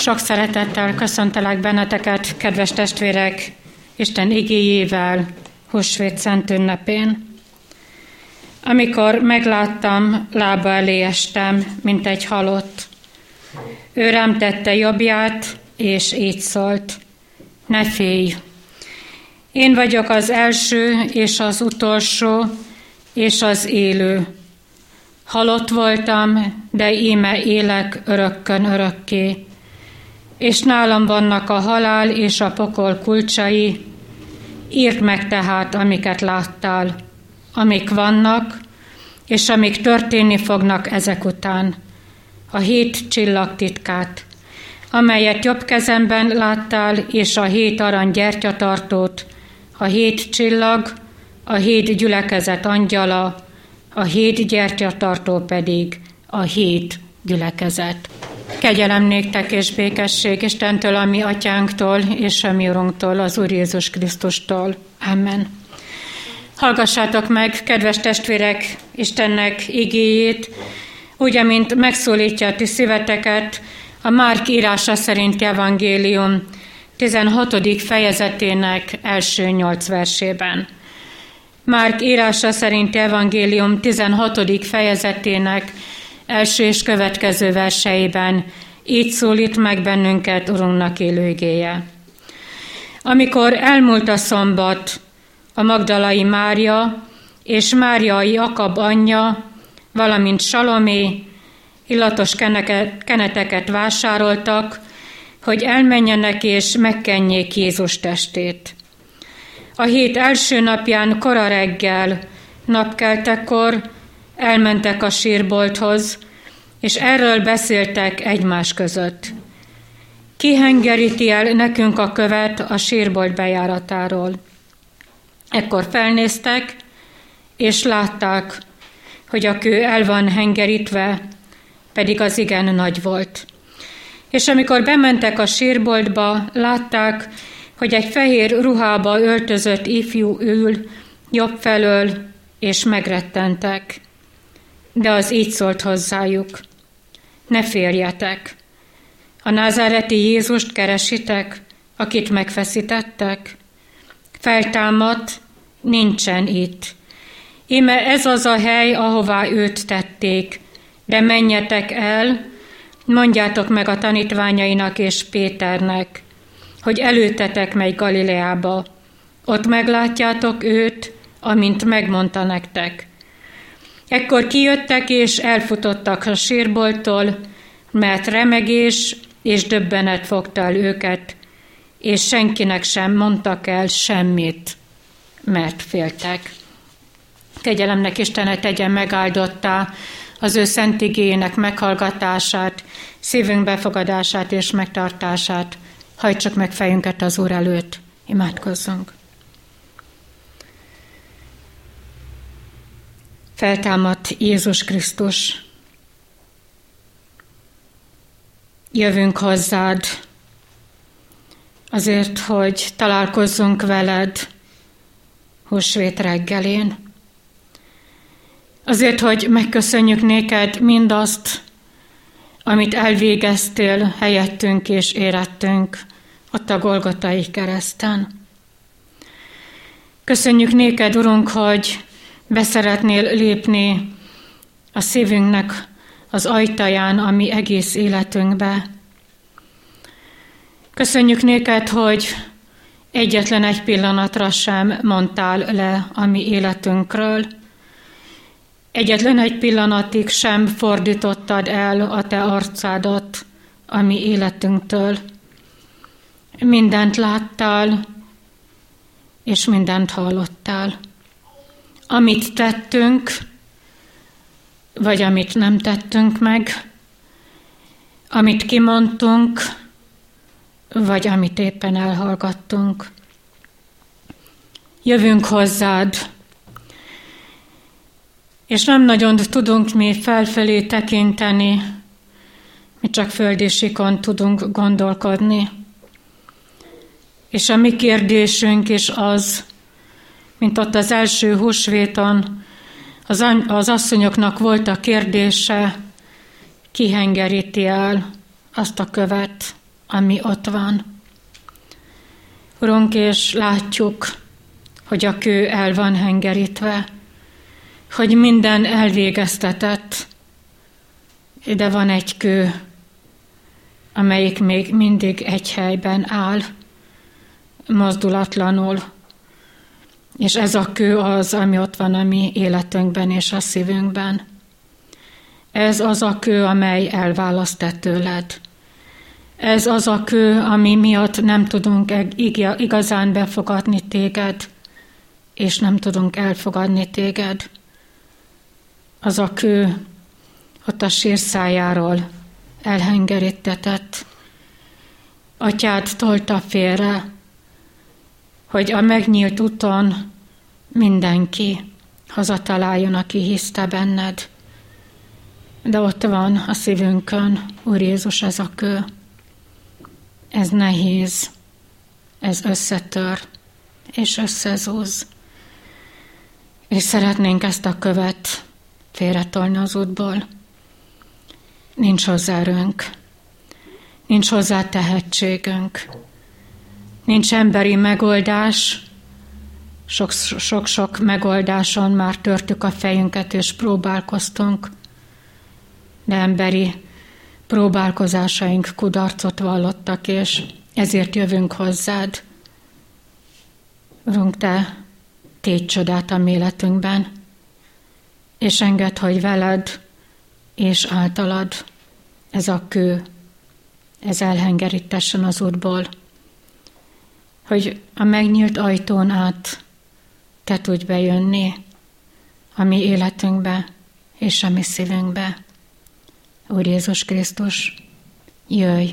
Sok szeretettel köszöntelek benneteket, kedves testvérek, Isten igéjével, Húsvét Szent ünnepén. Amikor megláttam, lába elé estem, mint egy halott. Ő rám tette jobbját, és így szólt, ne félj, én vagyok az első és az utolsó és az élő. Halott voltam, de íme élek örökkön örökké. És nálam vannak a halál és a pokol kulcsai. Írd meg tehát, amiket láttál, amik vannak, és amik történni fognak ezek után. A hét csillag titkát, amelyet jobb kezemben láttál, és a hét arany gyertyatartót, a hét csillag, a hét gyülekezet angyala, a hét gyertyatartó pedig a hét gyülekezet. Kegyelem néktek és békesség Istentől, a mi atyánktól és a mi urunktól, az Úr Jézus Krisztustól. Amen. Hallgassátok meg, kedves testvérek, Istennek igéjét, úgy, amint megszólítja a ti szíveteket, a Márk írása szerinti evangélium 16. fejezetének első nyolc versében. Márk írása szerint evangélium 16. fejezetének első és következő verseiben így szólít meg bennünket Urunknak élőgéje. Amikor elmúlt a szombat, a Magdalai Mária és Máriai Akab anyja, valamint Salomé illatos keneteket vásároltak, hogy elmenjenek és megkenjék Jézus testét. A hét első napján kora reggel, napkeltekor elmentek a sírbolthoz, és erről beszéltek egymás között. Kihengeríti el nekünk a követ a sírbolt bejáratáról. Ekkor felnéztek, és látták, hogy a kő el van hengerítve, pedig az igen nagy volt. És amikor bementek a sírboltba, látták, hogy egy fehér ruhába öltözött ifjú ül jobb felől, és megrettentek. De az így szólt hozzájuk. Ne férjetek! A názáreti Jézust keresitek, akit megfeszítettek? Feltámadt, nincsen itt. Íme ez az a hely, ahová őt tették, de menjetek el, mondjátok meg a tanítványainak és Péternek, hogy előtetek megy Galileába. Ott meglátjátok őt, amint megmondta nektek. Ekkor kijöttek és elfutottak a sírboltól, mert remegés és döbbenet fogta el őket, és senkinek sem mondtak el semmit, mert féltek. Kegyelemnek Istenet tegyen megáldottá az ő szent igényének meghallgatását, szívünk befogadását és megtartását. Hajtsuk meg fejünket az Úr előtt, imádkozzunk. Feltámadt Jézus Krisztus. Jövünk hozzád azért, hogy találkozzunk veled húsvét reggelén. Azért, hogy megköszönjük néked mindazt, amit elvégeztél helyettünk és érettünk ott a Golgotai kereszten. Köszönjük néked, Urunk, hogy beszeretnél lépni a szívünknek az ajtaján, ami egész életünkbe. Köszönjük néked, hogy egyetlen egy pillanatra sem mondtál le a mi életünkről, Egyetlen egy pillanatig sem fordítottad el a te arcádat a mi életünktől. Mindent láttál, és mindent hallottál. Amit tettünk, vagy amit nem tettünk meg, amit kimondtunk, vagy amit éppen elhallgattunk. Jövünk hozzád, és nem nagyon tudunk mi felfelé tekinteni, mi csak földi sikon tudunk gondolkodni. És a mi kérdésünk is az, mint ott az első húsvéton, az, az asszonyoknak volt a kérdése, kihengeríti el azt a követ, ami ott van. Urunk, és látjuk, hogy a kő el van hengerítve, hogy minden elvégeztetett, de van egy kő, amelyik még mindig egy helyben áll, mozdulatlanul. És ez a kő az, ami ott van a mi életünkben és a szívünkben. Ez az a kő, amely elválaszt tőled. Ez az a kő, ami miatt nem tudunk igazán befogadni téged, és nem tudunk elfogadni téged. Az a kő ott a sírszájáról elhengerítetett. Atyád tolta félre, hogy a megnyílt úton mindenki hazataláljon, aki hiszte benned. De ott van a szívünkön, Úr Jézus, ez a kő. Ez nehéz, ez összetör, és összezúz. És szeretnénk ezt a követ félretolni az útból. Nincs hozzá erőnk, nincs hozzá tehetségünk, nincs emberi megoldás, sok-sok megoldáson már törtük a fejünket és próbálkoztunk, de emberi próbálkozásaink kudarcot vallottak, és ezért jövünk hozzád. Urunk, Te tégy csodát a életünkben, és enged, hogy veled és általad ez a kő, ez elhengerítessen az útból, hogy a megnyílt ajtón át te tudj bejönni a mi életünkbe és a mi szívünkbe. Úr Jézus Krisztus, jöjj,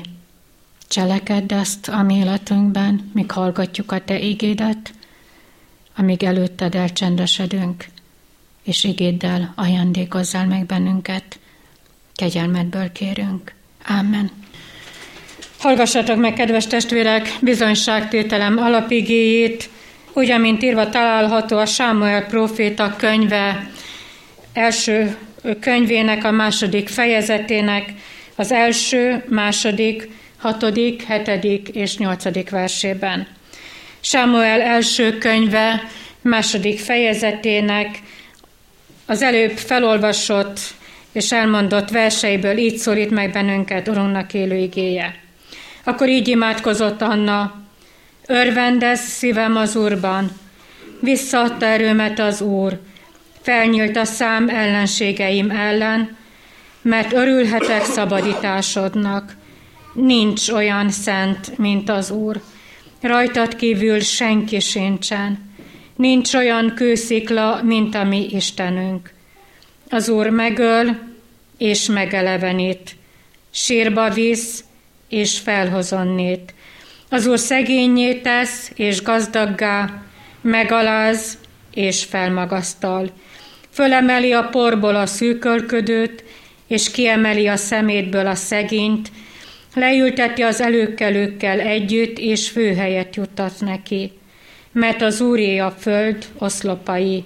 cselekedd ezt a mi életünkben, míg hallgatjuk a Te igédet, amíg előtted elcsendesedünk, és igéddel ajándékozzál meg bennünket. Kegyelmedből kérünk. Amen. Hallgassatok meg, kedves testvérek, bizonyságtételem alapigéjét, úgy, amint írva található a Sámuel proféta könyve első könyvének a második fejezetének az első, második, hatodik, hetedik és nyolcadik versében. Sámuel első könyve második fejezetének az előbb felolvasott és elmondott verseiből így szólít meg bennünket Urunknak élő igéje. Akkor így imádkozott Anna, örvendez szívem az Úrban, visszaadta erőmet az Úr, felnyílt a szám ellenségeim ellen, mert örülhetek szabadításodnak. Nincs olyan szent, mint az Úr. Rajtad kívül senki sincsen. Nincs olyan kőszikla, mint a mi Istenünk. Az Úr megöl és megelevenít. Sírba visz és felhozonnét. Az Úr szegényé tesz és gazdaggá, megaláz és felmagasztal. Fölemeli a porból a szűkölködőt, és kiemeli a szemétből a szegényt, leülteti az előkelőkkel együtt, és főhelyet juttat neki. Mert az Úré a föld oszlopai,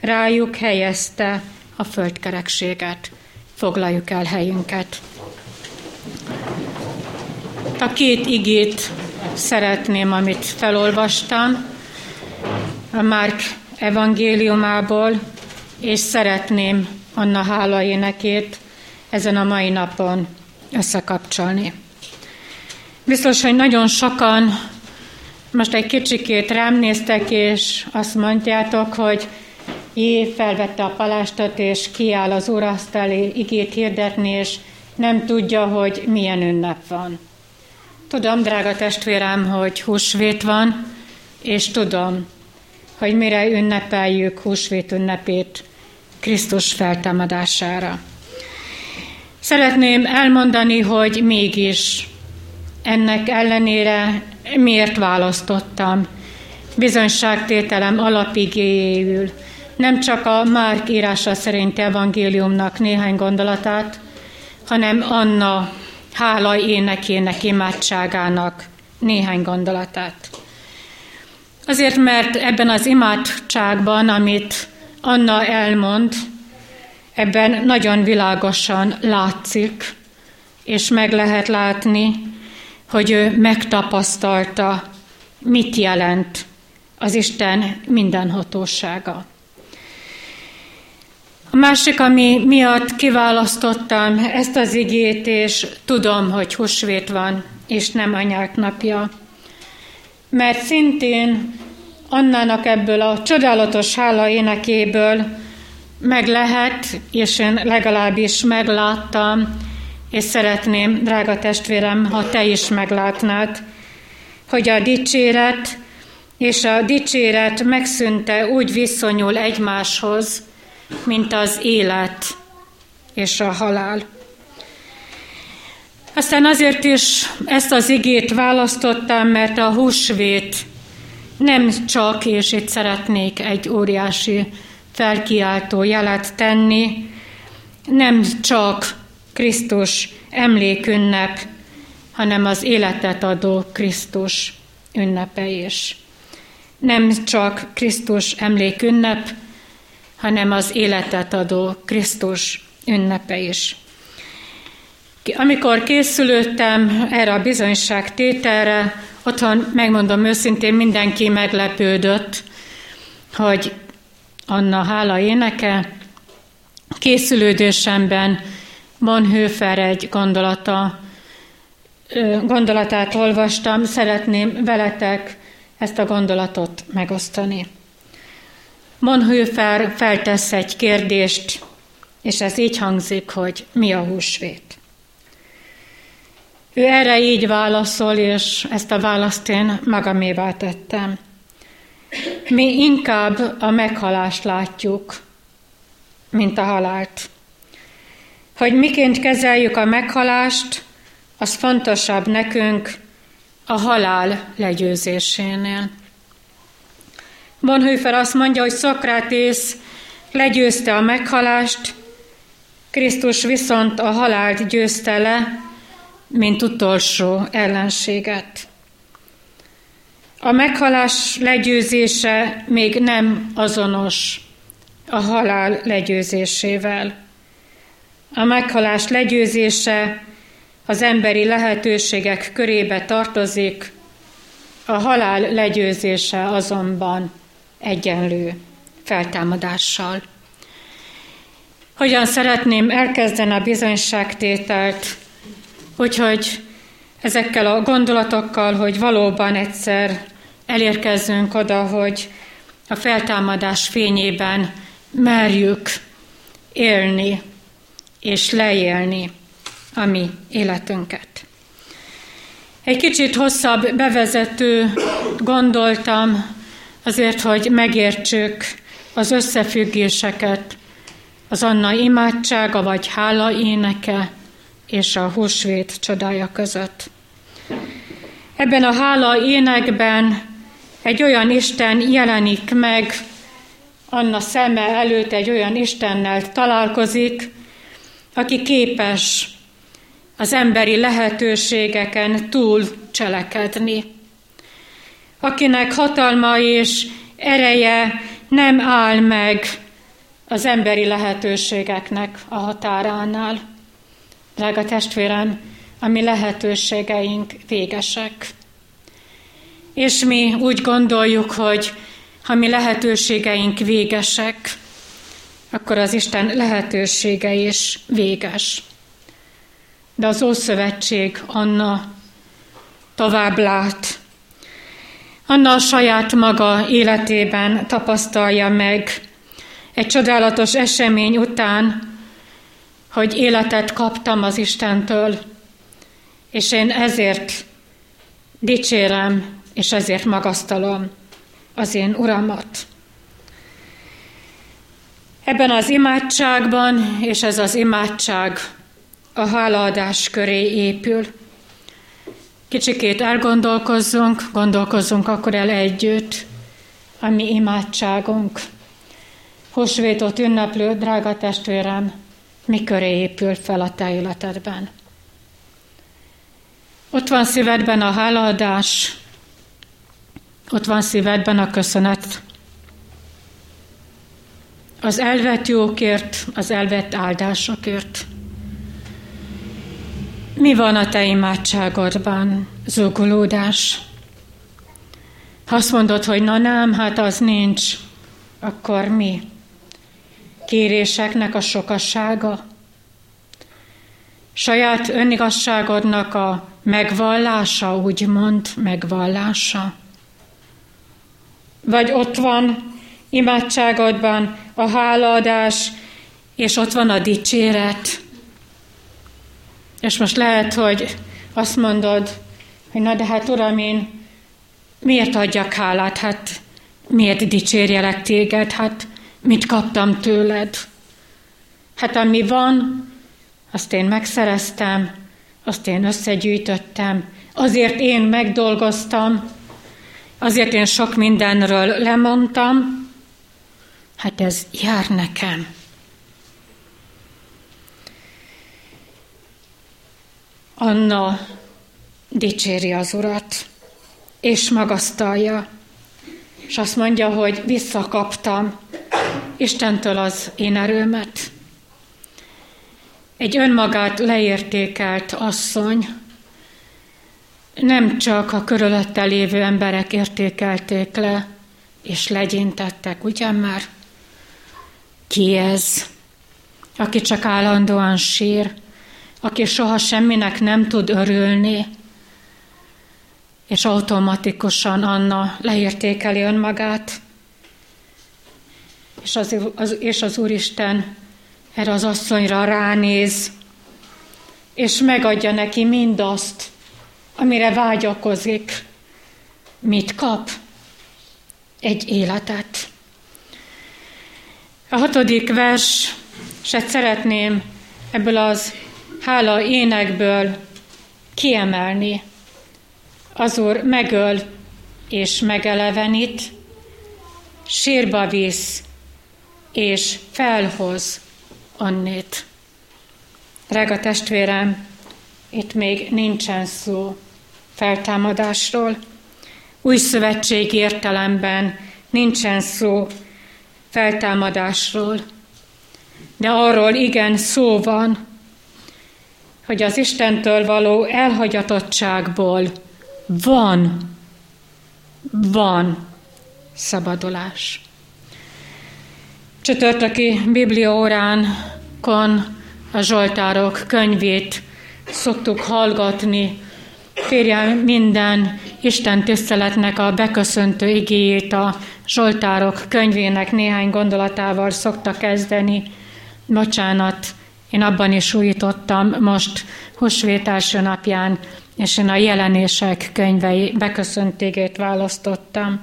rájuk helyezte a földkerekséget. Foglaljuk el helyünket. A két igét szeretném, amit felolvastam, a Márk evangéliumából, és szeretném Anna hála énekét ezen a mai napon összekapcsolni. Biztos, hogy nagyon sokan most egy kicsikét rám néztek, és azt mondjátok, hogy Jé, felvette a palástot, és kiáll az uraszt elé igét hirdetni, és nem tudja, hogy milyen ünnep van. Tudom, drága testvérem, hogy húsvét van, és tudom, hogy mire ünnepeljük húsvét ünnepét Krisztus feltámadására. Szeretném elmondani, hogy mégis ennek ellenére miért választottam bizonyságtételem alapigéjéül nem csak a Márk írása szerint evangéliumnak néhány gondolatát, hanem Anna hála énekének, imádságának néhány gondolatát. Azért, mert ebben az imádságban, amit Anna elmond, ebben nagyon világosan látszik, és meg lehet látni, hogy ő megtapasztalta, mit jelent az Isten mindenhatósága. A másik, ami miatt kiválasztottam ezt az igét, és tudom, hogy húsvét van, és nem anyák napja. Mert szintén Annának ebből a csodálatos hála énekéből meg lehet, és én legalábbis megláttam, és szeretném, drága testvérem, ha te is meglátnád, hogy a dicséret és a dicséret megszűnte úgy viszonyul egymáshoz, mint az élet és a halál. Aztán azért is ezt az igét választottam, mert a húsvét nem csak, és itt szeretnék egy óriási felkiáltó jelet tenni, nem csak Krisztus emlékünnep, hanem az életet adó Krisztus ünnepe is. Nem csak Krisztus emlékünnep, hanem az életet adó Krisztus ünnepe is. Amikor készülődtem erre a bizonyság tételre, otthon megmondom őszintén, mindenki meglepődött, hogy Anna hála éneke. Készülődésemben Bonhoeffer egy gondolata, gondolatát olvastam, szeretném veletek ezt a gondolatot megosztani. Bonhoeffer feltesz egy kérdést, és ez így hangzik, hogy mi a húsvét. Ő erre így válaszol, és ezt a választ én magamévá tettem. Mi inkább a meghalást látjuk, mint a halált. Hogy miként kezeljük a meghalást, az fontosabb nekünk a halál legyőzésénél. Bonhoeffer azt mondja, hogy Szokratész legyőzte a meghalást, Krisztus viszont a halált győzte le, mint utolsó ellenséget. A meghalás legyőzése még nem azonos a halál legyőzésével. A meghalás legyőzése az emberi lehetőségek körébe tartozik, a halál legyőzése azonban egyenlő feltámadással. Hogyan szeretném elkezdeni a bizonyságtételt, úgyhogy ezekkel a gondolatokkal, hogy valóban egyszer elérkezzünk oda, hogy a feltámadás fényében merjük élni és leélni a mi életünket. Egy kicsit hosszabb bevezető gondoltam, azért, hogy megértsük az összefüggéseket, az Anna imádsága vagy hála éneke és a húsvét csodája között. Ebben a hála énekben egy olyan Isten jelenik meg, Anna szeme előtt egy olyan Istennel találkozik, aki képes az emberi lehetőségeken túl cselekedni. Akinek hatalma és ereje nem áll meg az emberi lehetőségeknek a határánál. Drága testvérem, a mi lehetőségeink végesek. És mi úgy gondoljuk, hogy ha mi lehetőségeink végesek, akkor az Isten lehetősége is véges. De az Ószövetség Anna tovább lát. Anna a saját maga életében tapasztalja meg egy csodálatos esemény után, hogy életet kaptam az Istentől, és én ezért dicsérem, és ezért magasztalom az én Uramat. Ebben az imádságban, és ez az imádság a hálaadás köré épül. Kicsikét elgondolkozzunk, gondolkozzunk akkor el együtt, a mi imádságunk. Hosvétot ünneplő, drága testvérem, mi köré épül fel a te életedben. Ott van szívedben a hálaadás, ott van szívedben a köszönet. Az elvett jókért, az elvett áldásokért. Mi van a te imádságodban, zúgulódás? Ha azt mondod, hogy na nem, hát az nincs, akkor mi? Kéréseknek a sokassága? Saját önigazságodnak a megvallása, úgymond megvallása? Vagy ott van imádságodban a hálaadás, és ott van a dicséret. És most lehet, hogy azt mondod, hogy na de hát Uram, én miért adjak hálát? Hát miért dicsérjelek téged? Hát mit kaptam tőled? Hát ami van, azt én megszereztem, azt én összegyűjtöttem, azért én megdolgoztam, azért én sok mindenről lemondtam, hát ez jár nekem. Anna dicséri az urat, és magasztalja, és azt mondja, hogy visszakaptam Istentől az én erőmet. Egy önmagát leértékelt asszony, nem csak a körülötte lévő emberek értékelték le, és legyintettek, ugyan már? Ki ez, aki csak állandóan sír, aki soha semminek nem tud örülni, és automatikusan Anna leértékeli önmagát, és az, az, és az Úristen erre az asszonyra ránéz, és megadja neki mindazt, amire vágyakozik. Mit kap? Egy életet. A hatodik vers, és szeretném ebből az hála énekből kiemelni. Az Úr megöl és megelevenít, sírba visz és felhoz annét. Drága testvérem, itt még nincsen szó feltámadásról. Új szövetség értelemben nincsen szó feltámadásról. De arról igen szó van, hogy az Istentől való elhagyatottságból van, van szabadulás. Csütörtöki kon a Zsoltárok könyvét szoktuk hallgatni, Férjem minden Isten tiszteletnek a beköszöntő igéjét a Zsoltárok könyvének néhány gondolatával szokta kezdeni. Bocsánat, én abban is újítottam most húsvét első napján, és én a jelenések könyvei beköszöntégét választottam.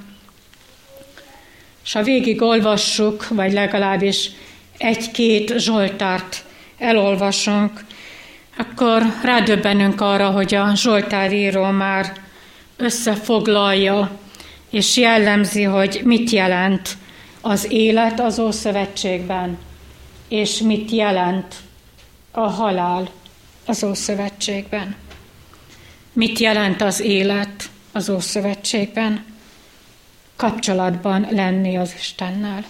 És ha végig olvassuk, vagy legalábbis egy-két Zsoltárt elolvasunk, akkor rádöbbenünk arra, hogy a Zsoltár író már összefoglalja és jellemzi, hogy mit jelent az élet az Ószövetségben, és mit jelent a halál az Ószövetségben. Mit jelent az élet az Ószövetségben? Kapcsolatban lenni az Istennel.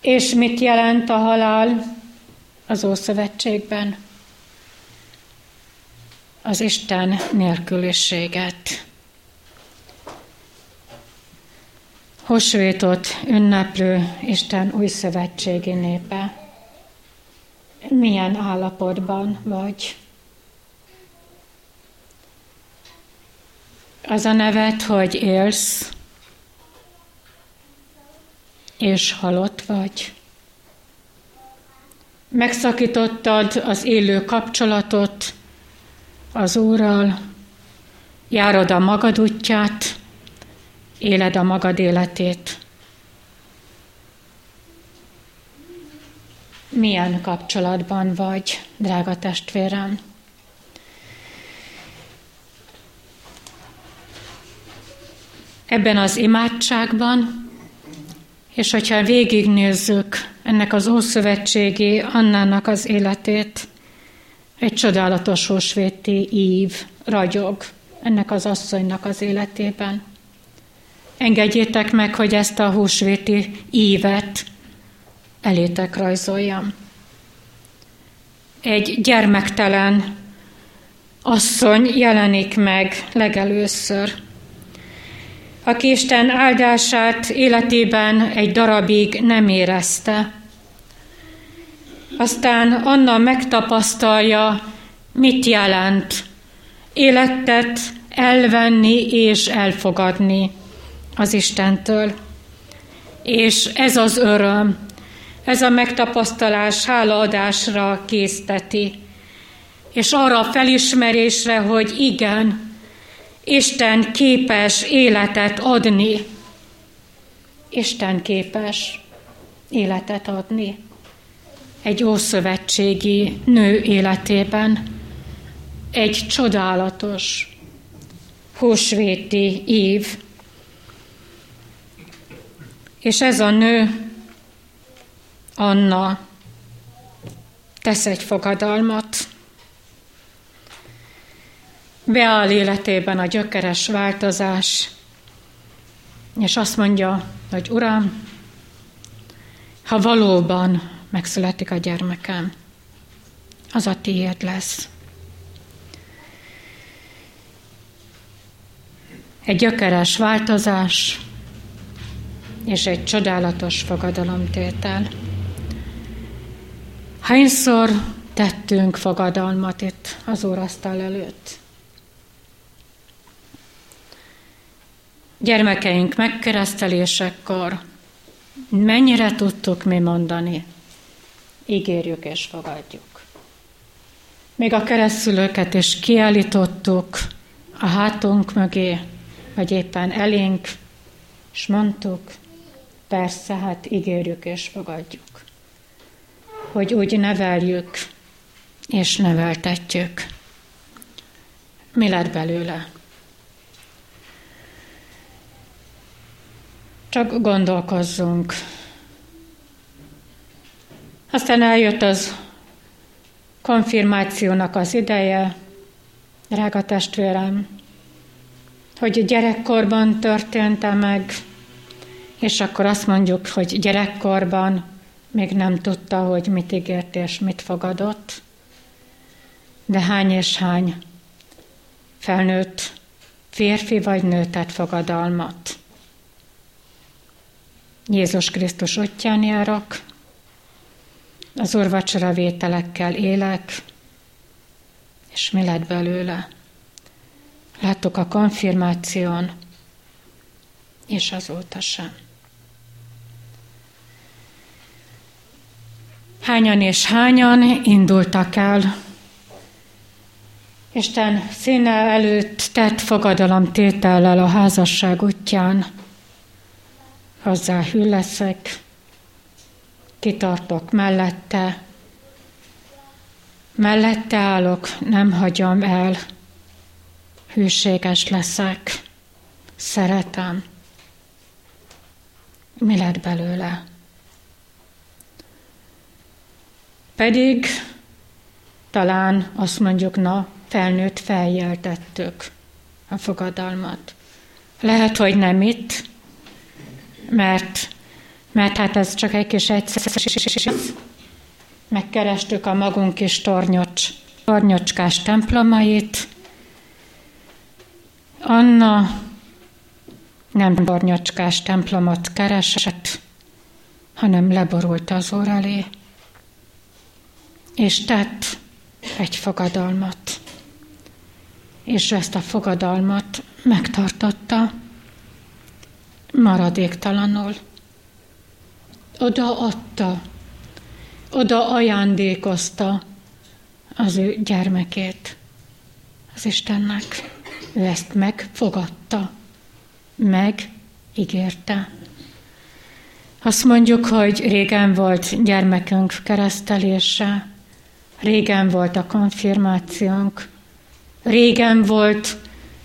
És mit jelent a halál az Ószövetségben? Az Isten nélküliséget. Hosvétot ünneplő Isten új szövetségi népe. Milyen állapotban vagy? Az a nevet, hogy élsz, és halott vagy. Megszakítottad az élő kapcsolatot az Úrral, járod a magad útját, éled a magad életét. Milyen kapcsolatban vagy, drága testvérem? Ebben az imádságban, és hogyha végignézzük ennek az Ószövetségi Annának az életét, egy csodálatos húsvéti ív ragyog ennek az asszonynak az életében. Engedjétek meg, hogy ezt a húsvéti ívet elétek rajzoljam. egy gyermektelen asszony jelenik meg legelőször, aki Isten áldását életében egy darabig nem érezte. Aztán Anna megtapasztalja, mit jelent életet elvenni és elfogadni az Istentől. És ez az öröm, ez a megtapasztalás hálaadásra készteti, és arra a felismerésre, hogy igen, Isten képes életet adni. Isten képes életet adni egy ószövetségi nő életében. Egy csodálatos, húsvéti év. És ez a nő, Anna, tesz egy fogadalmat, beáll életében a gyökeres változás, és azt mondja, hogy Uram, ha valóban megszületik a gyermekem, az a tiéd lesz. Egy gyökeres változás és egy csodálatos fogadalomtétel. Hányszor tettünk fogadalmat itt az órasztal előtt? gyermekeink megkeresztelésekor mennyire tudtuk mi mondani, ígérjük és fogadjuk. Még a keresztülőket is kiállítottuk a hátunk mögé, vagy éppen elénk, és mondtuk, persze, hát ígérjük és fogadjuk. Hogy úgy neveljük és neveltetjük. Mi lett belőle? Csak gondolkozzunk. Aztán eljött az konfirmációnak az ideje, drága testvérem, hogy gyerekkorban történt-e meg, és akkor azt mondjuk, hogy gyerekkorban még nem tudta, hogy mit ígért és mit fogadott. De hány és hány felnőtt férfi vagy nő tett fogadalmat. Jézus Krisztus ottyán járok, az úrvacsora vételekkel élek, és mi lett belőle? Láttuk a konfirmáción, és azóta sem. Hányan és hányan indultak el Isten színe előtt tett fogadalomtétellel a házasság útján, hozzá hű leszek, kitartok mellette, mellette állok, nem hagyom el, hűséges leszek, szeretem. Mi lett belőle? Pedig talán azt mondjuk, na, felnőtt feljeltettük a fogadalmat. Lehet, hogy nem itt, mert, mert hát ez csak egy kis egyszer. Megkerestük a magunk kis tornyocs, tornyocskás templomait. Anna nem tornyocskás templomot keresett, hanem leborult az óra elé, és tett egy fogadalmat. És ezt a fogadalmat megtartotta maradéktalanul. Oda adta, oda ajándékozta az ő gyermekét az Istennek. Ő ezt megfogadta, megígérte. Azt mondjuk, hogy régen volt gyermekünk keresztelése, régen volt a konfirmációnk, régen volt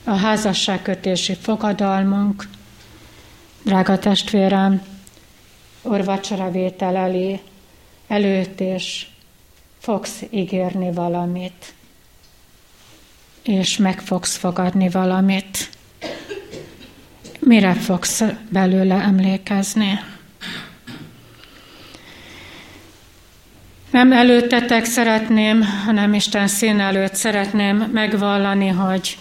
a házasságkötési fogadalmunk, Drága testvérem, orvacsora vétel elé, előtt és fogsz ígérni valamit, és meg fogsz fogadni valamit. Mire fogsz belőle emlékezni? Nem előttetek szeretném, hanem Isten szín előtt szeretném megvallani, hogy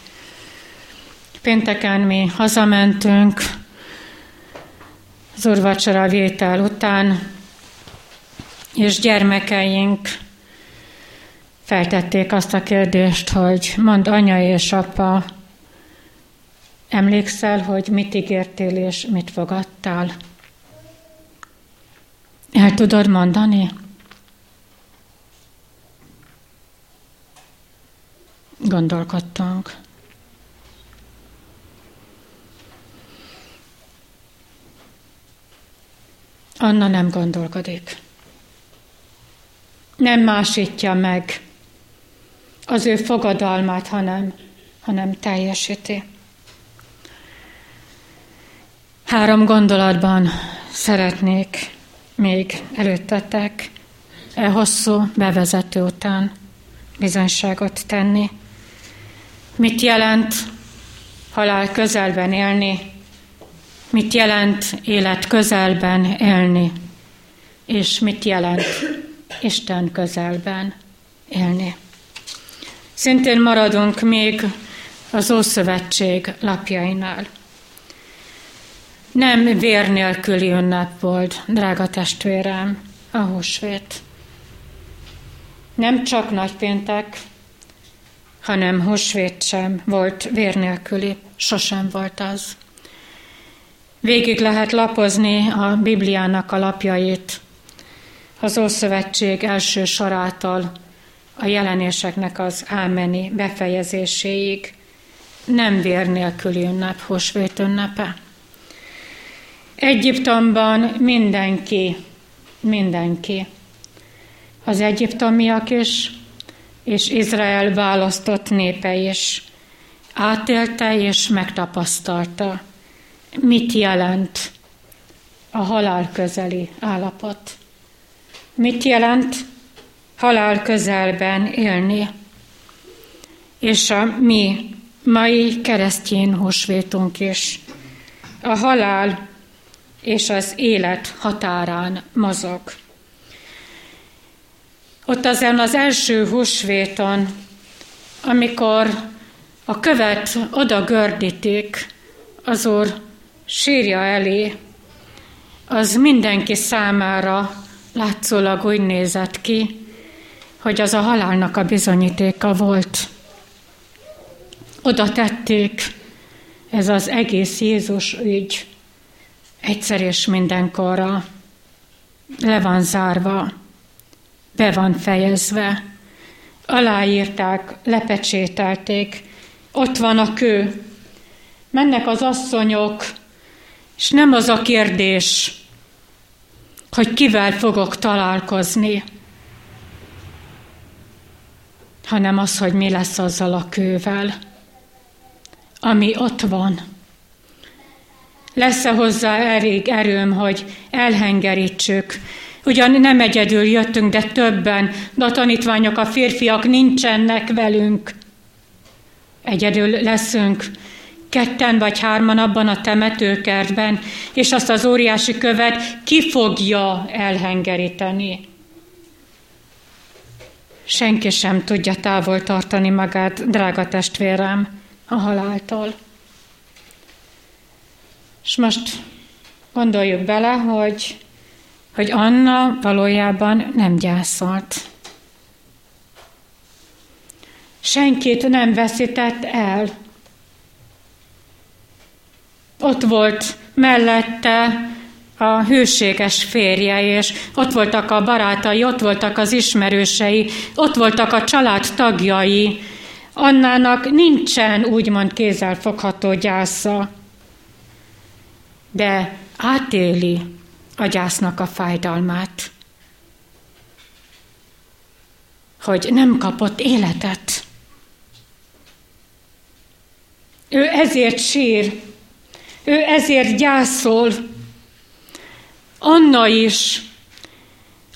pénteken mi hazamentünk az urvacsora vétel után, és gyermekeink feltették azt a kérdést, hogy mond anya és apa, emlékszel, hogy mit ígértél és mit fogadtál? El tudod mondani? Gondolkodtunk. Anna nem gondolkodik. Nem másítja meg az ő fogadalmát, hanem, hanem teljesíti. Három gondolatban szeretnék még előttetek e hosszú bevezető után bizonyságot tenni. Mit jelent halál közelben élni? Mit jelent élet közelben élni? És mit jelent Isten közelben élni? Szintén maradunk még az Ószövetség lapjainál. Nem vér nélküli ünnep volt, drága testvérem, a húsvét. Nem csak nagypéntek, hanem húsvét sem volt vér nélküli, sosem volt az. Végig lehet lapozni a Bibliának a lapjait, az Ószövetség első sorától a jelenéseknek az ámeni befejezéséig. Nem vér nélküli ünnep, húsvét ünnepe. Egyiptomban mindenki, mindenki, az egyiptomiak is, és Izrael választott népe is átélte és megtapasztalta, mit jelent a halál közeli állapot. Mit jelent halál közelben élni. És a mi mai keresztény húsvétunk is a halál és az élet határán mozog. Ott azon az első húsvéton, amikor a követ oda gördítik az Úr sírja elé, az mindenki számára látszólag úgy nézett ki, hogy az a halálnak a bizonyítéka volt. Oda tették ez az egész Jézus ügy, egyszer és mindenkorra le van zárva, be van fejezve, aláírták, lepecsételték, ott van a kő, mennek az asszonyok, és nem az a kérdés, hogy kivel fogok találkozni, hanem az, hogy mi lesz azzal a kővel, ami ott van. Lesz-e hozzá elég erőm, hogy elhengerítsük. Ugyan nem egyedül jöttünk, de többen, de a tanítványok, a férfiak nincsenek velünk. Egyedül leszünk, ketten vagy hárman abban a temetőkertben, és azt az óriási követ ki fogja elhengeríteni. Senki sem tudja távol tartani magát, drága testvérem, a haláltól. És most gondoljuk bele, hogy, hogy Anna valójában nem gyászolt. Senkit nem veszített el. Ott volt mellette a hűséges férje, és ott voltak a barátai, ott voltak az ismerősei, ott voltak a család tagjai. Annának nincsen úgymond kézzelfogható gyásza de átéli a a fájdalmát, hogy nem kapott életet. Ő ezért sír, ő ezért gyászol. Anna is,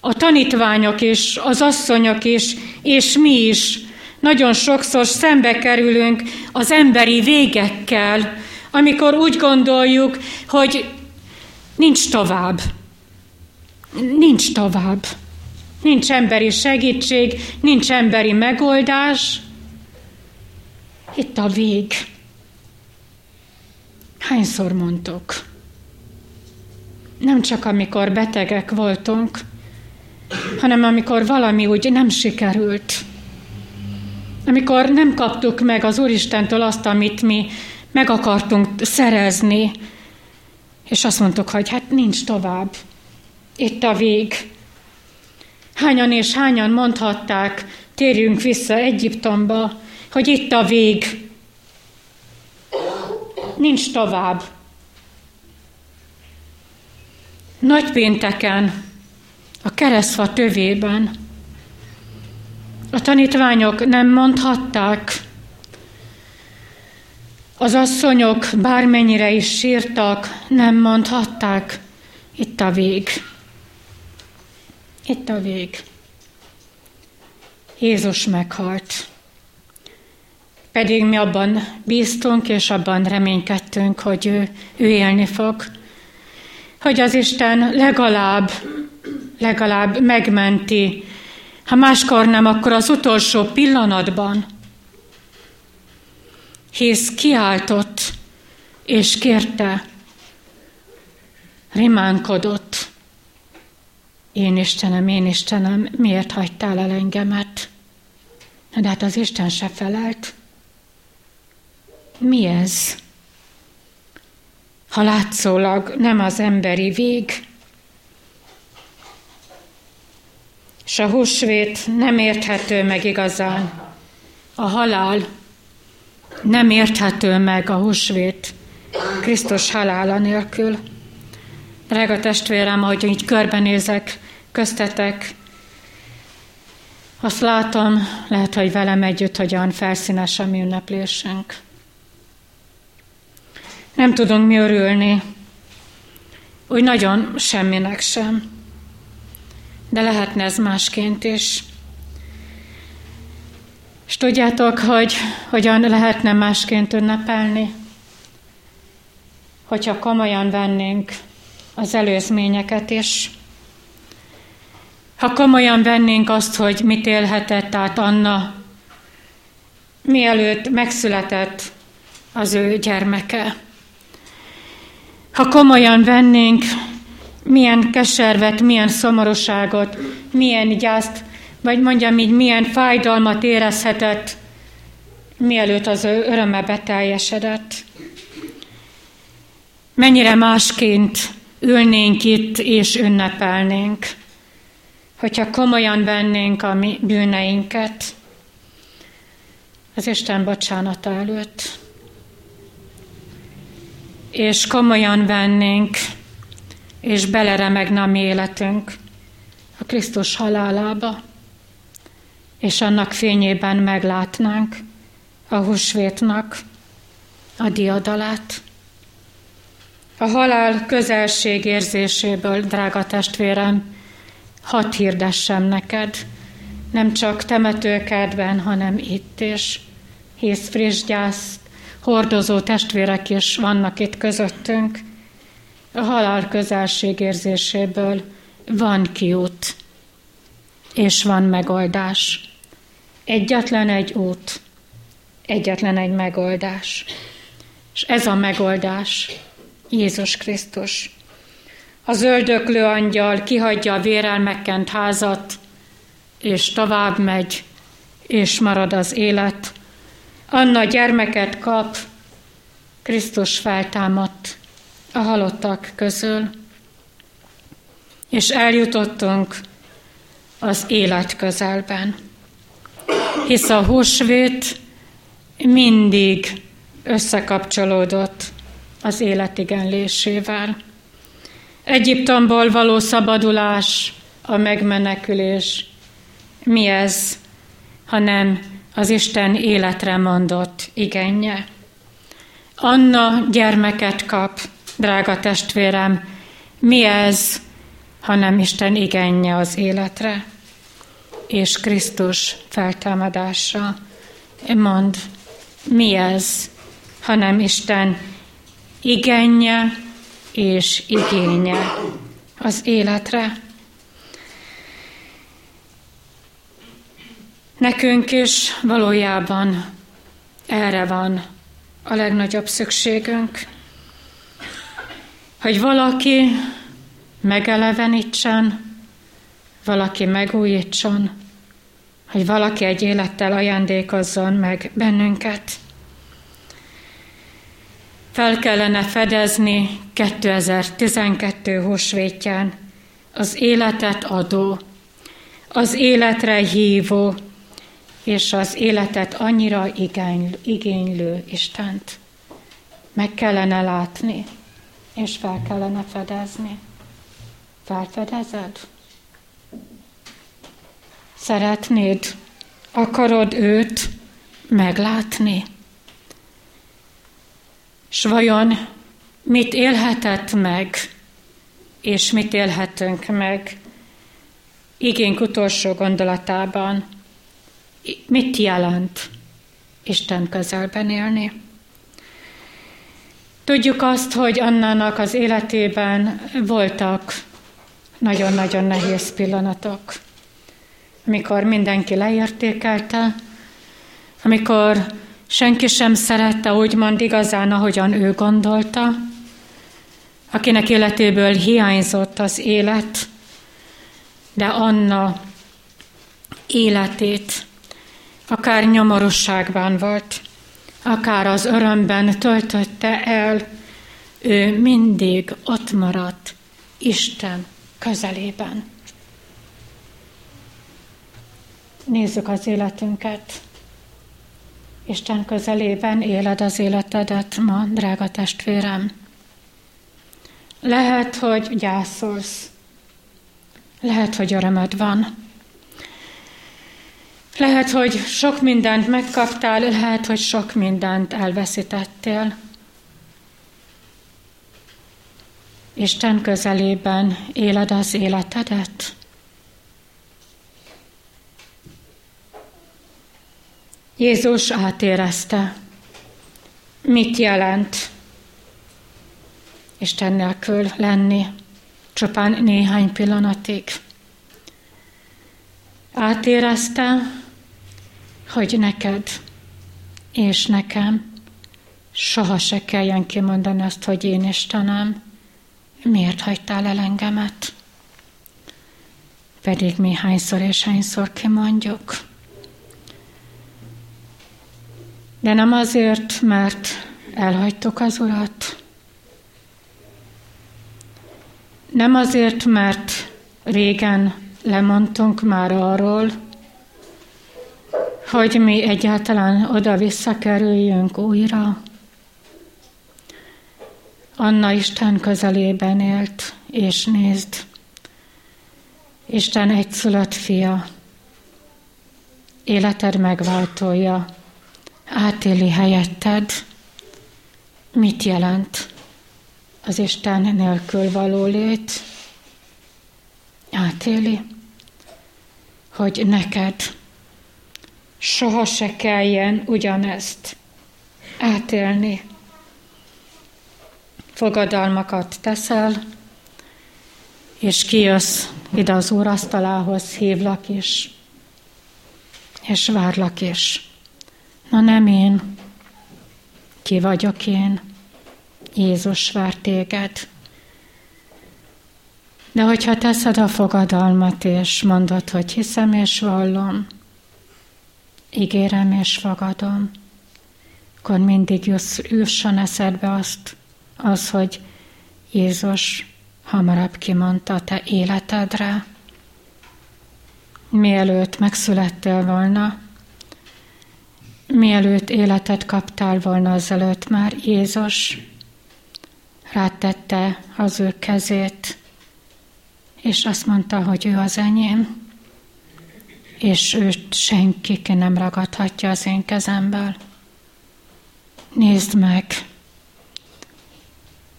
a tanítványok is, az asszonyok is, és mi is nagyon sokszor szembe kerülünk az emberi végekkel, amikor úgy gondoljuk, hogy nincs tovább. Nincs tovább. Nincs emberi segítség, nincs emberi megoldás. Itt a vég. Hányszor mondtuk? Nem csak amikor betegek voltunk, hanem amikor valami úgy nem sikerült. Amikor nem kaptuk meg az Úristentől azt, amit mi meg akartunk szerezni, és azt mondtuk, hogy hát nincs tovább. Itt a vég. Hányan és hányan mondhatták, térjünk vissza Egyiptomba, hogy itt a vég. Nincs tovább. Nagypénteken, a keresztfa tövében a tanítványok nem mondhatták, az asszonyok bármennyire is sírtak, nem mondhatták, itt a vég. Itt a vég. Jézus meghalt. Pedig mi abban bíztunk, és abban reménykedtünk, hogy ő, ő élni fog. Hogy az Isten legalább, legalább megmenti, ha máskor nem, akkor az utolsó pillanatban, hisz kiáltott, és kérte, rimánkodott, én Istenem, én Istenem, miért hagytál el engemet? De hát az Isten se felelt. Mi ez? Ha látszólag nem az emberi vég, és a húsvét nem érthető meg igazán. A halál nem érthető meg a húsvét Krisztus halála nélkül. Drága testvérem, ahogy így körbenézek köztetek, azt látom, lehet, hogy velem együtt hogyan felszínes a mi ünneplésünk. Nem tudunk mi örülni, úgy nagyon semminek sem. De lehetne ez másként is. És tudjátok, hogy hogyan lehetne másként ünnepelni? Hogyha komolyan vennénk az előzményeket is. Ha komolyan vennénk azt, hogy mit élhetett át Anna, mielőtt megszületett az ő gyermeke. Ha komolyan vennénk, milyen keservet, milyen szomorúságot, milyen gyászt, vagy mondjam így, milyen fájdalmat érezhetett, mielőtt az ő öröme beteljesedett. Mennyire másként ülnénk itt és ünnepelnénk, hogyha komolyan vennénk a mi bűneinket. Az Isten bocsánata előtt, és komolyan vennénk, és beleremegne a mi életünk a Krisztus halálába, és annak fényében meglátnánk a húsvétnak a diadalát. A halál közelség érzéséből, drága testvérem, hadd hirdessem neked, nem csak temetőkedben, hanem itt is, hisz friss gyászt, hordozó testvérek is vannak itt közöttünk. A halál közelség érzéséből van kiút, és van megoldás. Egyetlen egy út, egyetlen egy megoldás. És ez a megoldás Jézus Krisztus. A zöldöklő angyal kihagyja a vérelmekkent házat, és tovább megy, és marad az élet. Anna gyermeket kap, Krisztus feltámadt a halottak közül, és eljutottunk az élet közelben. Hisz a húsvét mindig összekapcsolódott az életigenlésével. Egyiptomból való szabadulás, a megmenekülés. Mi ez, hanem az Isten életre mondott igenje. Anna gyermeket kap, drága testvérem, mi ez, hanem Isten igenje az életre, és Krisztus feltámadása. Mond, mi ez, hanem Isten igenje és igénye az életre. Nekünk is valójában erre van a legnagyobb szükségünk, hogy valaki megelevenítsen, valaki megújítson, hogy valaki egy élettel ajándékozzon meg bennünket. Fel kellene fedezni 2012 húsvétján az életet adó, az életre hívó, és az életet annyira igénylő Istent. Meg kellene látni, és fel kellene fedezni. Felfedezed? Szeretnéd, akarod őt meglátni? S vajon mit élhetett meg, és mit élhetünk meg igénk utolsó gondolatában, mit jelent Isten közelben élni. Tudjuk azt, hogy Annának az életében voltak nagyon-nagyon nehéz pillanatok, amikor mindenki leértékelte, amikor senki sem szerette úgymond igazán, ahogyan ő gondolta, akinek életéből hiányzott az élet, de Anna életét akár nyomorosságban volt, akár az örömben töltötte el, ő mindig ott maradt Isten közelében. Nézzük az életünket. Isten közelében éled az életedet ma, drága testvérem. Lehet, hogy gyászolsz. Lehet, hogy örömöd van. Lehet, hogy sok mindent megkaptál, lehet, hogy sok mindent elveszítettél. Isten közelében éled az életedet? Jézus átérezte, mit jelent Isten nélkül lenni, csupán néhány pillanatig. Átérezte, hogy neked és nekem soha se kelljen kimondani azt, hogy én Istenem, miért hagytál el engemet? Pedig mi hányszor és hányszor kimondjuk. De nem azért, mert elhagytuk az Urat. Nem azért, mert régen lemondtunk már arról, hogy mi egyáltalán oda visszakerüljünk újra. Anna Isten közelében élt, és nézd, Isten egyszülött fia, életed megváltója, átéli helyetted, mit jelent az Isten nélkül való lét, átéli, hogy neked soha se kelljen ugyanezt átélni. Fogadalmakat teszel, és kijössz ide az Úr asztalához, hívlak is, és várlak is. Na nem én, ki vagyok én, Jézus vár téged. De hogyha teszed a fogadalmat, és mondod, hogy hiszem és vallom, ígérem és fogadom, akkor mindig jusson eszedbe azt, az, hogy Jézus hamarabb kimondta te életedre, mielőtt megszülettél volna, mielőtt életet kaptál volna azelőtt már Jézus rátette az ő kezét, és azt mondta, hogy ő az enyém, és őt senki ki nem ragadhatja az én kezemből. Nézd meg,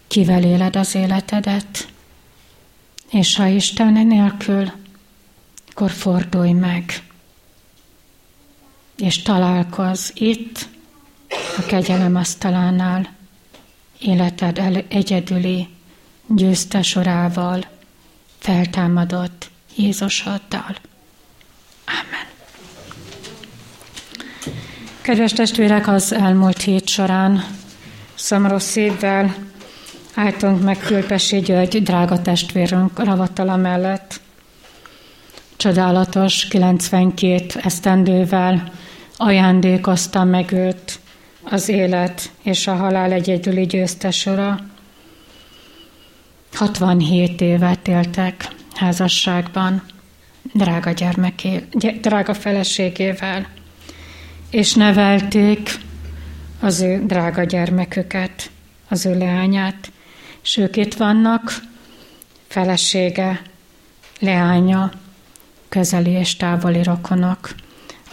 kivel éled az életedet, és ha Isten nélkül, akkor fordulj meg, és találkozz itt, a kegyelem asztalánál, életed egyedüli győztesorával, feltámadott Jézusoddal. Amen. Kedves testvérek, az elmúlt hét során szomorú szívvel álltunk meg Külpesi György drága testvérünk ravatala mellett. Csodálatos 92 esztendővel ajándékozta meg őt az élet és a halál egyedüli győztesora. 67 évet éltek házasságban, drága gyermeké, drága feleségével, és nevelték az ő drága gyermeküket, az ő leányát, és ők itt vannak, felesége, leánya, közeli és távoli rokonok.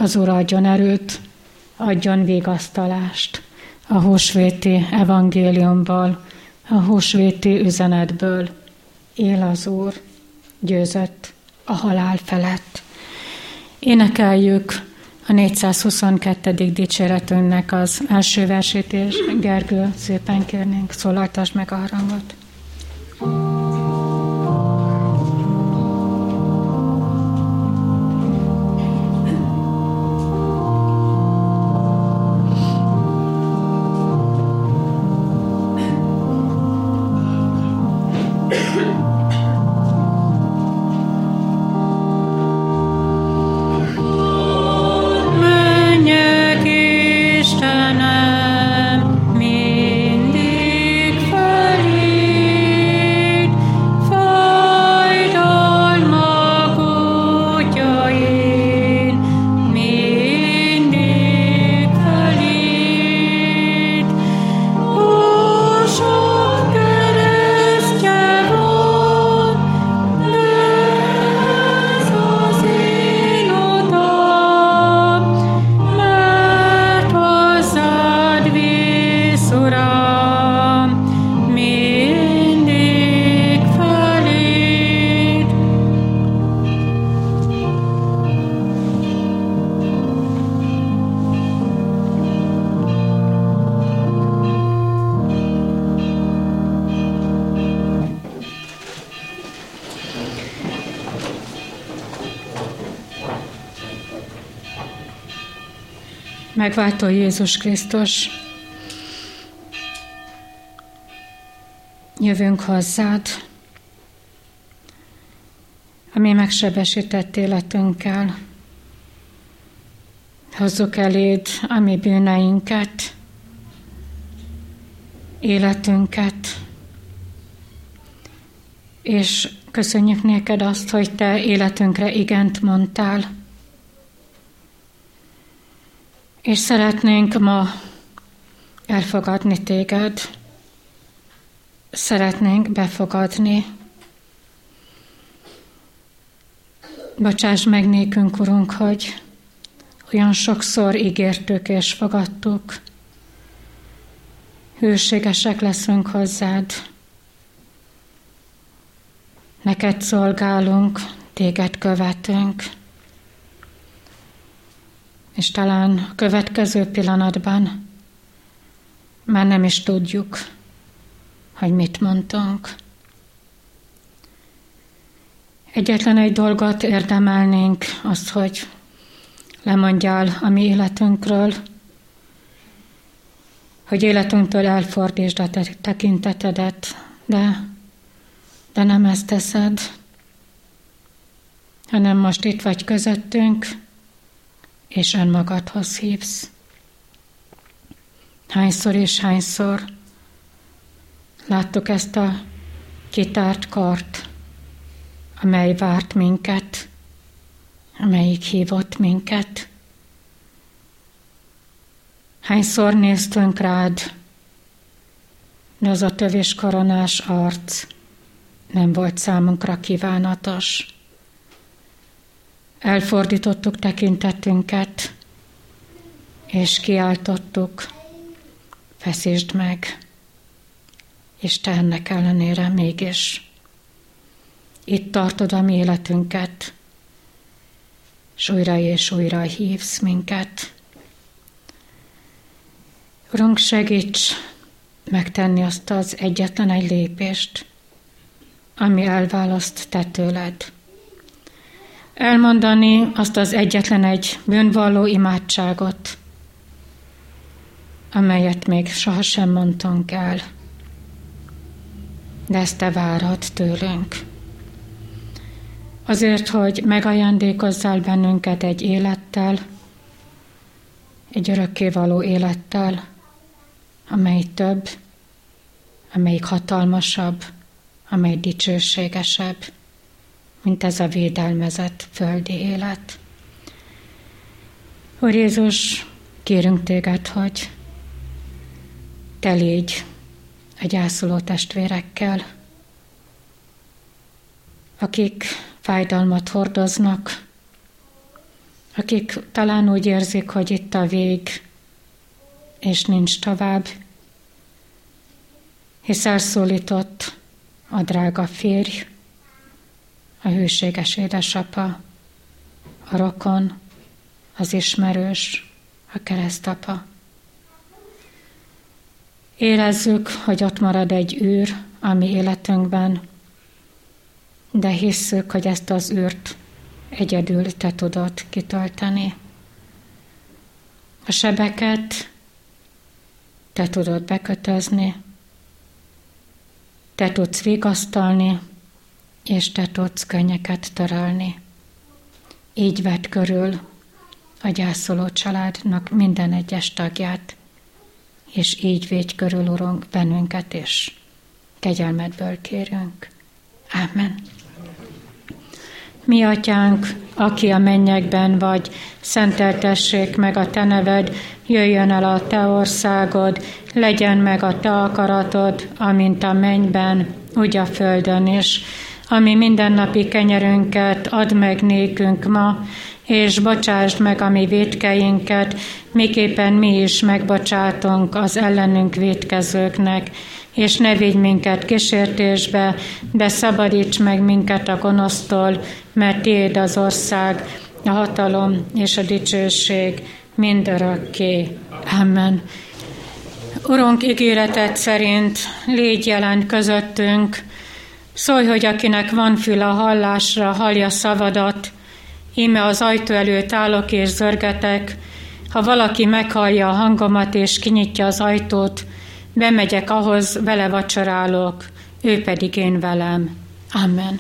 Az Úr adjon erőt, adjon vigasztalást a húsvéti evangéliumból, a húsvéti üzenetből. Él az Úr, győzött a halál felett. Énekeljük a 422. dicséretünknek az első versét, és Gergő, szépen kérnénk, szólaltasd meg a harangot. Megváltó Jézus Krisztus, jövünk hozzád, ami megsebesített életünkkel. Hozzuk eléd a mi bűneinket, életünket, és köszönjük néked azt, hogy te életünkre igent mondtál, és szeretnénk ma elfogadni téged, szeretnénk befogadni. Bocsáss meg nékünk, Urunk, hogy olyan sokszor ígértük és fogadtuk. Hőségesek leszünk hozzád. Neked szolgálunk, téged követünk és talán a következő pillanatban már nem is tudjuk, hogy mit mondtunk. Egyetlen egy dolgot érdemelnénk, az, hogy lemondjál a mi életünkről, hogy életünktől elfordítsd a te tekintetedet, de, de nem ezt teszed, hanem most itt vagy közöttünk, és önmagadhoz hívsz. Hányszor és hányszor láttuk ezt a kitárt kart, amely várt minket, amelyik hívott minket. Hányszor néztünk rád, de az a tövés koronás arc nem volt számunkra kívánatos elfordítottuk tekintetünket, és kiáltottuk, feszítsd meg, és te ennek ellenére mégis itt tartod a mi életünket, és újra és újra hívsz minket. Urunk, segíts megtenni azt az egyetlen egy lépést, ami elválaszt te tőled elmondani azt az egyetlen egy bűnvalló imádságot, amelyet még sohasem mondtunk el. De ezt te várod tőlünk. Azért, hogy megajándékozzál bennünket egy élettel, egy örökkévaló élettel, amely több, amelyik hatalmasabb, amely dicsőségesebb, mint ez a védelmezett földi élet. Úr Jézus, kérünk téged, hogy te légy a gyászoló testvérekkel, akik fájdalmat hordoznak, akik talán úgy érzik, hogy itt a vég, és nincs tovább, hisz elszólított a drága férj, a hőséges édesapa, a rokon, az ismerős, a keresztapa. Érezzük, hogy ott marad egy űr a mi életünkben, de hisszük, hogy ezt az űrt egyedül te tudod kitölteni. A sebeket te tudod bekötözni, te tudsz vigasztalni, és te tudsz könnyeket törölni. Így vedd körül a gyászoló családnak minden egyes tagját, és így védj körül, Urunk, bennünket is. Kegyelmedből kérünk. Amen. Mi atyánk, aki a mennyekben vagy, szenteltessék meg a te neved, jöjjön el a te országod, legyen meg a te akaratod, amint a mennyben, úgy a földön is. Ami mindennapi kenyerünket add meg nékünk ma, és bocsásd meg a mi védkeinket, miképpen mi is megbocsátunk az ellenünk védkezőknek, és ne vigy minket kísértésbe, de szabadíts meg minket a gonosztól, mert Tiéd az ország, a hatalom és a dicsőség mindörökké. Amen. Urunk ígéretet szerint légy jelen közöttünk, szólj, hogy akinek van fül a hallásra, hallja szavadat, íme az ajtó előtt állok és zörgetek, ha valaki meghallja a hangomat és kinyitja az ajtót, bemegyek ahhoz, vele vacsorálok, ő pedig én velem. Amen.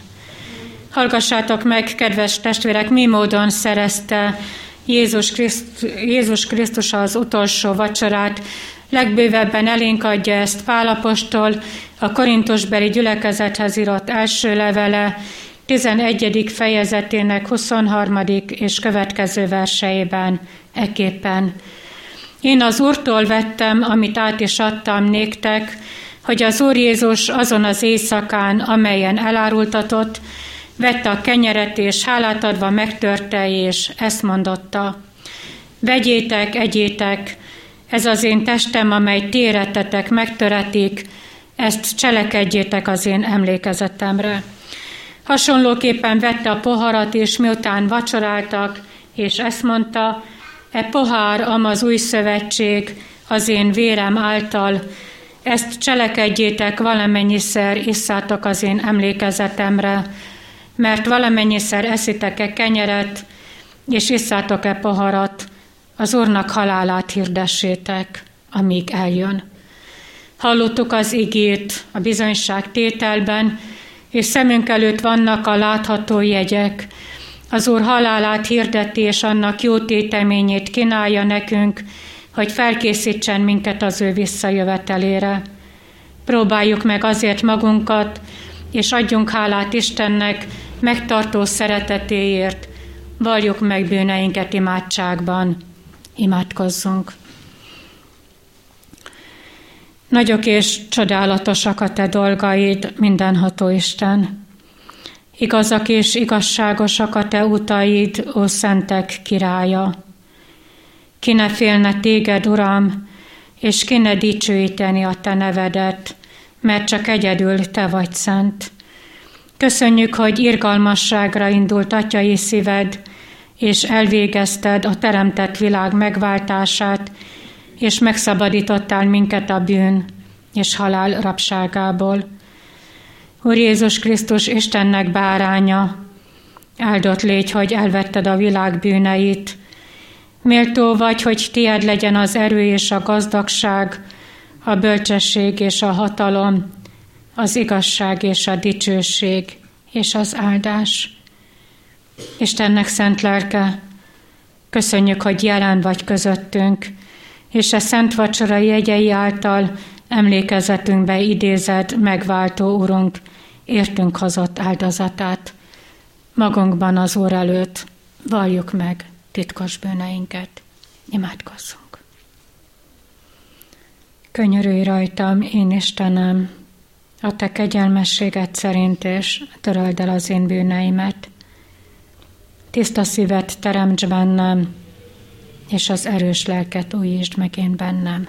Hallgassátok meg, kedves testvérek, mi módon szerezte Jézus, Kriszt, Jézus Krisztus az utolsó vacsorát, legbővebben elénk adja ezt Pálapostól, a Korintusbeli gyülekezethez írott első levele, 11. fejezetének 23. és következő verseiben, eképpen. Én az Úrtól vettem, amit át is adtam néktek, hogy az Úr Jézus azon az éjszakán, amelyen elárultatott, vette a kenyeret, és hálát adva megtörte, és ezt mondotta. Vegyétek, egyétek, ez az én testem, amely téretetek, megtöretik, ezt cselekedjétek az én emlékezetemre. Hasonlóképpen vette a poharat, és miután vacsoráltak, és ezt mondta, e pohár, am az új szövetség, az én vérem által, ezt cselekedjétek valamennyiszer, isszátok az én emlékezetemre, mert valamennyiszer eszitek-e kenyeret, és isszátok-e poharat, az Úrnak halálát hirdessétek, amíg eljön. Hallottuk az igét a bizonyság tételben, és szemünk előtt vannak a látható jegyek. Az Úr halálát hirdeti, és annak jó téteményét kínálja nekünk, hogy felkészítsen minket az ő visszajövetelére. Próbáljuk meg azért magunkat, és adjunk hálát Istennek megtartó szeretetéért, valljuk meg bűneinket imádságban. Imádkozzunk! Nagyok és csodálatosak a te dolgaid, mindenható Isten. Igazak és igazságosak a te utaid, ó szentek királya. Ki ne félne téged, Uram, és ki ne dicsőíteni a te nevedet, mert csak egyedül te vagy szent. Köszönjük, hogy irgalmasságra indult atyai szíved, és elvégezted a teremtett világ megváltását, és megszabadítottál minket a bűn és halál rabságából. Úr Jézus Krisztus Istennek báránya, áldott légy, hogy elvetted a világ bűneit, Méltó vagy, hogy tied legyen az erő és a gazdagság, a bölcsesség és a hatalom, az igazság és a dicsőség és az áldás. Istennek szent lelke, köszönjük, hogy jelen vagy közöttünk, és a szent vacsora jegyei által emlékezetünkbe idézed megváltó Urunk, értünk hozott áldozatát. Magunkban az Úr előtt valljuk meg titkos bűneinket. Imádkozzunk. Könyörülj rajtam, én Istenem, a te kegyelmességet szerint, és töröld el az én bűneimet. Tiszta szívet teremts bennem, és az erős lelket újítsd meg én bennem.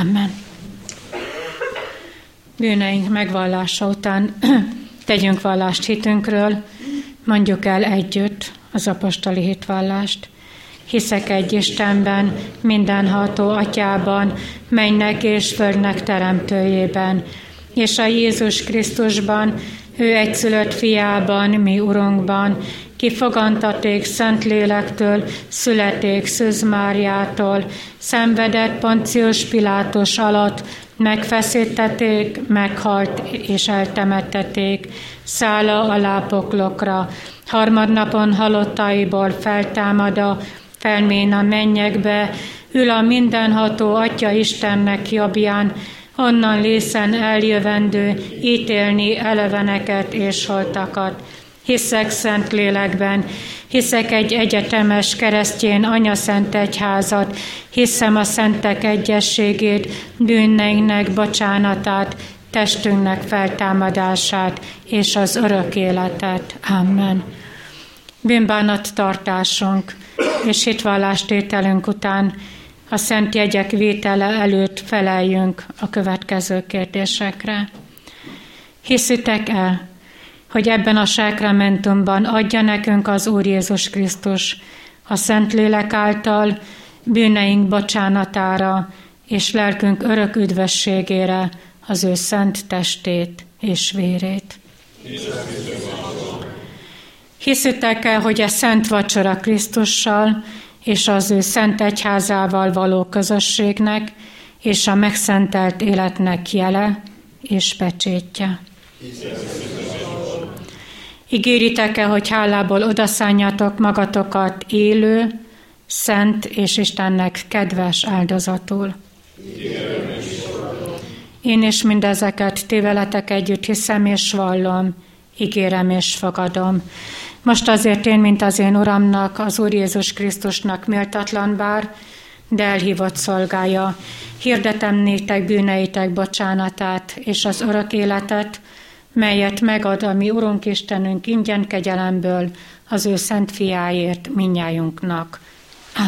Amen. Bűneink megvallása után tegyünk vallást hitünkről, mondjuk el együtt az apostoli hitvallást. Hiszek egy Istenben, mindenható atyában, mennek és földnek teremtőjében, és a Jézus Krisztusban, ő egyszülött fiában, mi Urunkban, ki fogantaték Szentlélektől, születék Szűz Máriától, szenvedett Poncius Pilátus alatt, megfeszítették, meghalt és eltemettették, szála a lápoklokra, harmadnapon halottaiból feltámada, felmén a mennyekbe, ül a mindenható Atya Istennek jobbján, onnan lészen eljövendő, ítélni eleveneket és holtakat. Hiszek szent lélekben, hiszek egy egyetemes keresztjén anyaszent egyházat, hiszem a szentek egyességét, bűnneinknek bocsánatát, testünknek feltámadását és az örök életet. Amen. Bűnbánat tartásunk és hitvallástételünk után a szent jegyek vétele előtt feleljünk a következő kérdésekre. Hiszitek el, hogy ebben a sákramentumban adja nekünk az Úr Jézus Krisztus a Szentlélek által bűneink bocsánatára és lelkünk örök üdvösségére az ő szent testét és vérét. Hiszitek el, hogy a szent vacsora Krisztussal és az ő szent egyházával való közösségnek és a megszentelt életnek jele és pecsétje. Ígéritek-e, hogy hálából odaszánjatok magatokat élő, szent és Istennek kedves áldozatul? Én is mindezeket téveletek együtt hiszem és vallom, ígérem és fogadom. Most azért én, mint az én Uramnak, az Úr Jézus Krisztusnak méltatlan bár, de elhívott szolgája. Hirdetem nétek bűneitek bocsánatát és az örök életet, melyet megad a mi Urunk Istenünk ingyen kegyelemből az ő szent fiáért minnyájunknak.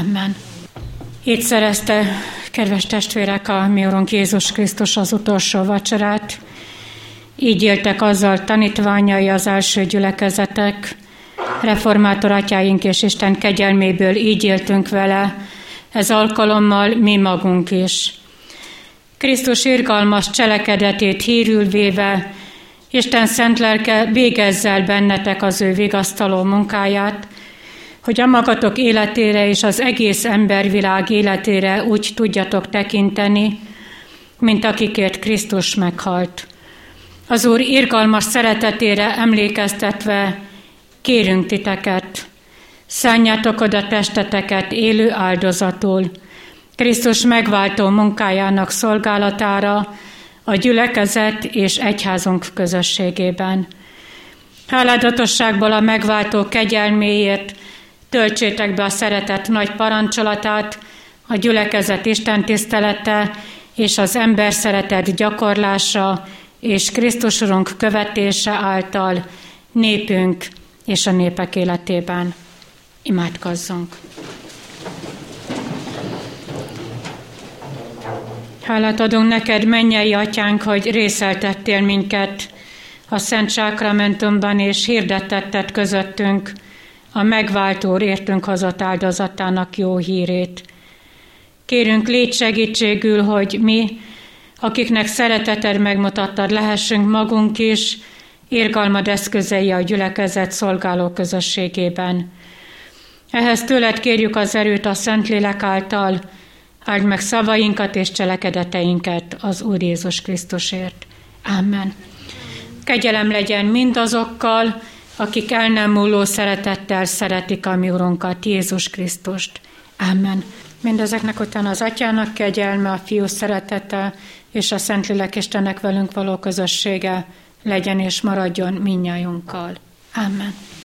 Amen. Itt szerezte, kedves testvérek, a mi Urunk Jézus Krisztus az utolsó vacsorát. Így éltek azzal tanítványai az első gyülekezetek, reformátor atyáink és Isten kegyelméből így éltünk vele, ez alkalommal mi magunk is. Krisztus irgalmas cselekedetét hírül véve, Isten szent lelke végezzel bennetek az ő vigasztaló munkáját, hogy a magatok életére és az egész embervilág életére úgy tudjatok tekinteni, mint akikért Krisztus meghalt. Az Úr irgalmas szeretetére emlékeztetve kérünk titeket, szálljátok oda testeteket élő áldozatul, Krisztus megváltó munkájának szolgálatára, a gyülekezet és egyházunk közösségében. Háládatosságból a megváltó kegyelméért töltsétek be a szeretet nagy parancsolatát, a gyülekezet Isten tisztelete és az ember szeretet gyakorlása és Krisztus Urunk követése által népünk és a népek életében. Imádkozzunk! Hálát adunk neked, mennyei atyánk, hogy részeltettél minket a Szent Sákramentumban, és hirdettetted közöttünk a megváltó értünk hozott áldozatának jó hírét. Kérünk, légy segítségül, hogy mi, akiknek szereteted megmutattad, lehessünk magunk is, irgalmad eszközei a gyülekezet szolgáló közösségében. Ehhez tőled kérjük az erőt a Szentlélek által, áld meg szavainkat és cselekedeteinket az Úr Jézus Krisztusért. Amen. Kegyelem legyen mindazokkal, akik el nem múló szeretettel szeretik a mi Urunkat, Jézus Krisztust. Amen. Mindezeknek után az Atyának kegyelme, a Fiú szeretete és a Szentlélek Istennek velünk való közössége legyen és maradjon minnyájunkkal. Amen.